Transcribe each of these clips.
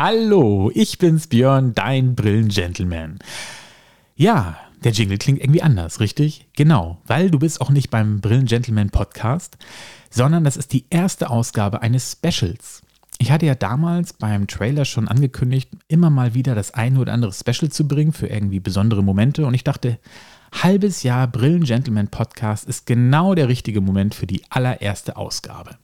Hallo, ich bin's Björn, dein Brillen-Gentleman. Ja, der Jingle klingt irgendwie anders, richtig? Genau, weil du bist auch nicht beim Brillen-Gentleman Podcast, sondern das ist die erste Ausgabe eines Specials. Ich hatte ja damals beim Trailer schon angekündigt, immer mal wieder das eine oder andere Special zu bringen für irgendwie besondere Momente und ich dachte, halbes Jahr Brillen Gentleman Podcast ist genau der richtige Moment für die allererste Ausgabe.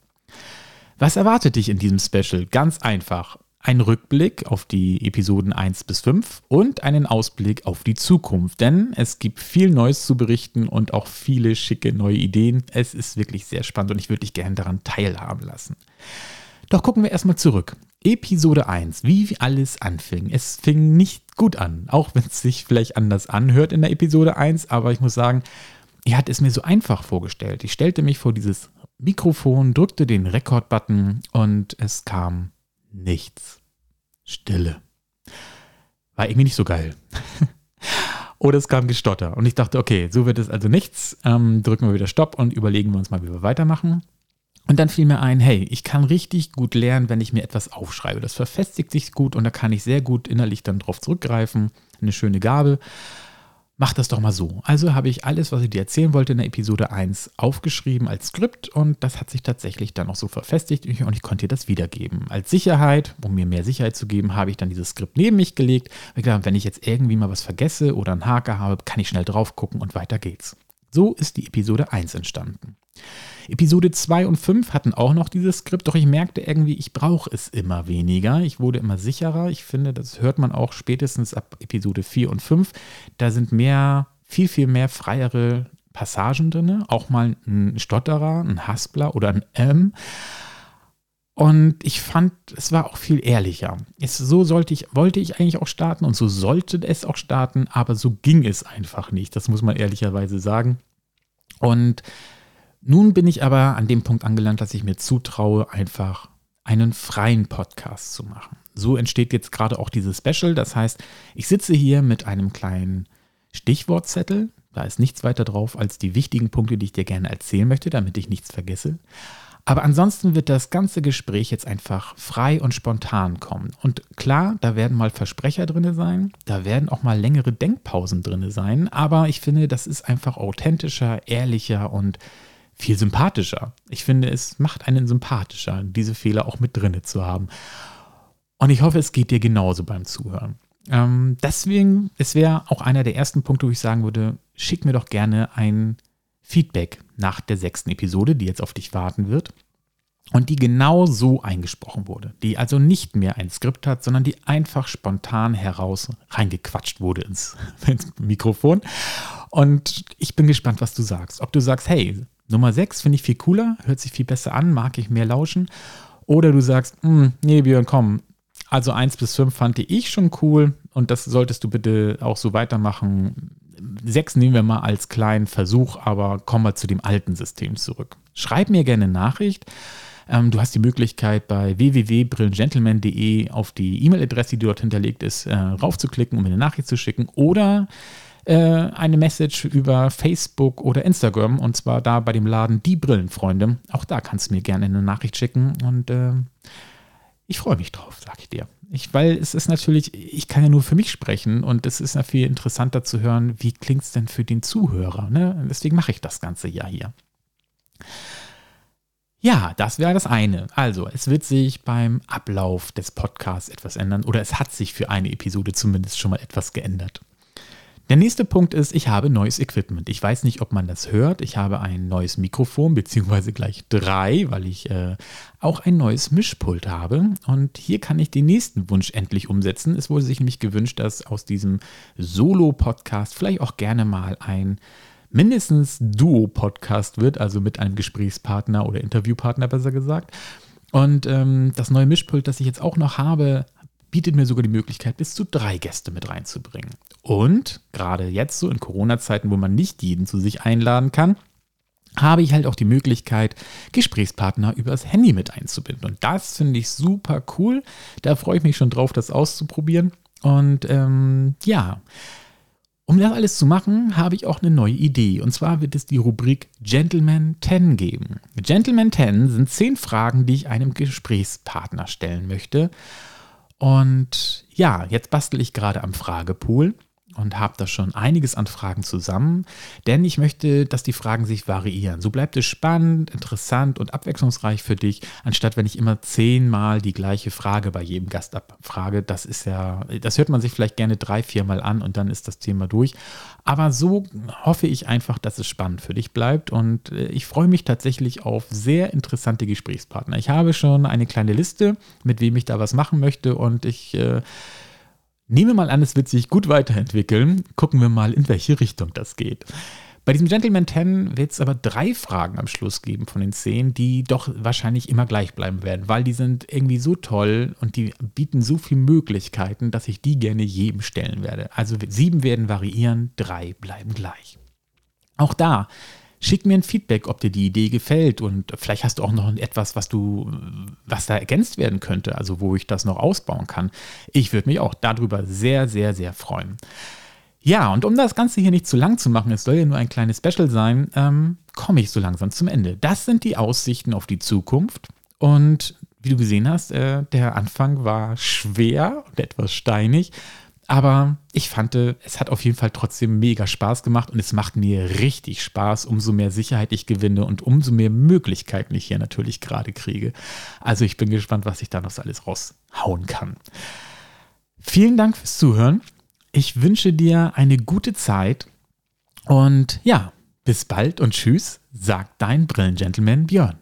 Was erwartet dich in diesem Special? Ganz einfach. Ein Rückblick auf die Episoden 1 bis 5 und einen Ausblick auf die Zukunft. Denn es gibt viel Neues zu berichten und auch viele schicke neue Ideen. Es ist wirklich sehr spannend und ich würde dich gerne daran teilhaben lassen. Doch gucken wir erstmal zurück. Episode 1, wie alles anfing. Es fing nicht gut an, auch wenn es sich vielleicht anders anhört in der Episode 1, aber ich muss sagen, er hat es mir so einfach vorgestellt. Ich stellte mich vor dieses Mikrofon, drückte den Rekord-Button und es kam nichts. Stille. War irgendwie nicht so geil. Oder es kam Gestotter. Und ich dachte, okay, so wird es also nichts. Ähm, drücken wir wieder Stopp und überlegen wir uns mal, wie wir weitermachen. Und dann fiel mir ein, hey, ich kann richtig gut lernen, wenn ich mir etwas aufschreibe. Das verfestigt sich gut und da kann ich sehr gut innerlich dann drauf zurückgreifen. Eine schöne Gabe. Mach das doch mal so. Also habe ich alles, was ich dir erzählen wollte in der Episode 1 aufgeschrieben als Skript und das hat sich tatsächlich dann auch so verfestigt und ich konnte dir das wiedergeben. Als Sicherheit, um mir mehr Sicherheit zu geben, habe ich dann dieses Skript neben mich gelegt. Ich glaube, wenn ich jetzt irgendwie mal was vergesse oder einen Haker habe, kann ich schnell drauf gucken und weiter geht's. So ist die Episode 1 entstanden. Episode 2 und 5 hatten auch noch dieses Skript, doch ich merkte irgendwie, ich brauche es immer weniger. Ich wurde immer sicherer. Ich finde, das hört man auch spätestens ab Episode 4 und 5. Da sind mehr, viel, viel mehr freiere Passagen drin. Auch mal ein Stotterer, ein Haspler oder ein M. Und ich fand, es war auch viel ehrlicher. Es, so sollte ich, wollte ich eigentlich auch starten und so sollte es auch starten, aber so ging es einfach nicht. Das muss man ehrlicherweise sagen. Und nun bin ich aber an dem Punkt angelangt, dass ich mir zutraue, einfach einen freien Podcast zu machen. So entsteht jetzt gerade auch dieses Special. Das heißt, ich sitze hier mit einem kleinen Stichwortzettel. Da ist nichts weiter drauf als die wichtigen Punkte, die ich dir gerne erzählen möchte, damit ich nichts vergesse. Aber ansonsten wird das ganze Gespräch jetzt einfach frei und spontan kommen. Und klar, da werden mal Versprecher drin sein, da werden auch mal längere Denkpausen drin sein, aber ich finde, das ist einfach authentischer, ehrlicher und viel sympathischer. Ich finde, es macht einen sympathischer, diese Fehler auch mit drinne zu haben. Und ich hoffe, es geht dir genauso beim Zuhören. Ähm, deswegen, es wäre auch einer der ersten Punkte, wo ich sagen würde, schick mir doch gerne ein Feedback nach der sechsten Episode, die jetzt auf dich warten wird. Und die genau so eingesprochen wurde. Die also nicht mehr ein Skript hat, sondern die einfach spontan heraus reingequatscht wurde ins, ins Mikrofon. Und ich bin gespannt, was du sagst. Ob du sagst, hey, Nummer 6 finde ich viel cooler, hört sich viel besser an, mag ich mehr lauschen. Oder du sagst, hm, nee, Björn, komm. Also 1 bis 5 fand ich schon cool und das solltest du bitte auch so weitermachen. 6 nehmen wir mal als kleinen Versuch, aber kommen wir zu dem alten System zurück. Schreib mir gerne Nachricht. Ähm, du hast die Möglichkeit bei www.brillengentleman.de auf die E-Mail-Adresse, die dort hinterlegt ist, äh, raufzuklicken, um mir eine Nachricht zu schicken. Oder äh, eine Message über Facebook oder Instagram und zwar da bei dem Laden Die Brillenfreunde. Auch da kannst du mir gerne eine Nachricht schicken und äh, ich freue mich drauf, sag ich dir. Ich, weil es ist natürlich, ich kann ja nur für mich sprechen und es ist ja viel interessanter zu hören, wie klingt es denn für den Zuhörer. Ne? Deswegen mache ich das Ganze ja hier. Ja, das wäre das eine. Also, es wird sich beim Ablauf des Podcasts etwas ändern oder es hat sich für eine Episode zumindest schon mal etwas geändert. Der nächste Punkt ist, ich habe neues Equipment. Ich weiß nicht, ob man das hört. Ich habe ein neues Mikrofon, beziehungsweise gleich drei, weil ich äh, auch ein neues Mischpult habe. Und hier kann ich den nächsten Wunsch endlich umsetzen. Es wurde sich nämlich gewünscht, dass aus diesem Solo-Podcast vielleicht auch gerne mal ein mindestens Duo-Podcast wird, also mit einem Gesprächspartner oder Interviewpartner besser gesagt. Und ähm, das neue Mischpult, das ich jetzt auch noch habe, bietet mir sogar die Möglichkeit, bis zu drei Gäste mit reinzubringen. Und gerade jetzt so in Corona-Zeiten, wo man nicht jeden zu sich einladen kann, habe ich halt auch die Möglichkeit, Gesprächspartner übers Handy mit einzubinden. Und das finde ich super cool. Da freue ich mich schon drauf, das auszuprobieren. Und ähm, ja, um das alles zu machen, habe ich auch eine neue Idee. Und zwar wird es die Rubrik Gentleman 10 geben. Gentleman 10 sind zehn Fragen, die ich einem Gesprächspartner stellen möchte. Und ja, jetzt bastel ich gerade am Fragepool und habe da schon einiges an Fragen zusammen, denn ich möchte, dass die Fragen sich variieren. So bleibt es spannend, interessant und abwechslungsreich für dich, anstatt wenn ich immer zehnmal die gleiche Frage bei jedem Gast abfrage. Das ist ja, das hört man sich vielleicht gerne drei, viermal an und dann ist das Thema durch. Aber so hoffe ich einfach, dass es spannend für dich bleibt und äh, ich freue mich tatsächlich auf sehr interessante Gesprächspartner. Ich habe schon eine kleine Liste, mit wem ich da was machen möchte und ich äh, Nehmen wir mal an, es wird sich gut weiterentwickeln. Gucken wir mal, in welche Richtung das geht. Bei diesem Gentleman 10 wird es aber drei Fragen am Schluss geben von den zehn, die doch wahrscheinlich immer gleich bleiben werden, weil die sind irgendwie so toll und die bieten so viele Möglichkeiten, dass ich die gerne jedem stellen werde. Also sieben werden variieren, drei bleiben gleich. Auch da Schick mir ein Feedback, ob dir die Idee gefällt und vielleicht hast du auch noch etwas, was du, was da ergänzt werden könnte, also wo ich das noch ausbauen kann. Ich würde mich auch darüber sehr, sehr, sehr freuen. Ja, und um das Ganze hier nicht zu lang zu machen, es soll ja nur ein kleines Special sein, ähm, komme ich so langsam zum Ende. Das sind die Aussichten auf die Zukunft. Und wie du gesehen hast, äh, der Anfang war schwer und etwas steinig. Aber ich fand, es hat auf jeden Fall trotzdem mega Spaß gemacht und es macht mir richtig Spaß, umso mehr Sicherheit ich gewinne und umso mehr Möglichkeiten ich hier natürlich gerade kriege. Also ich bin gespannt, was ich da noch alles raushauen kann. Vielen Dank fürs Zuhören. Ich wünsche dir eine gute Zeit und ja, bis bald und tschüss, sagt dein Brillengentleman Björn.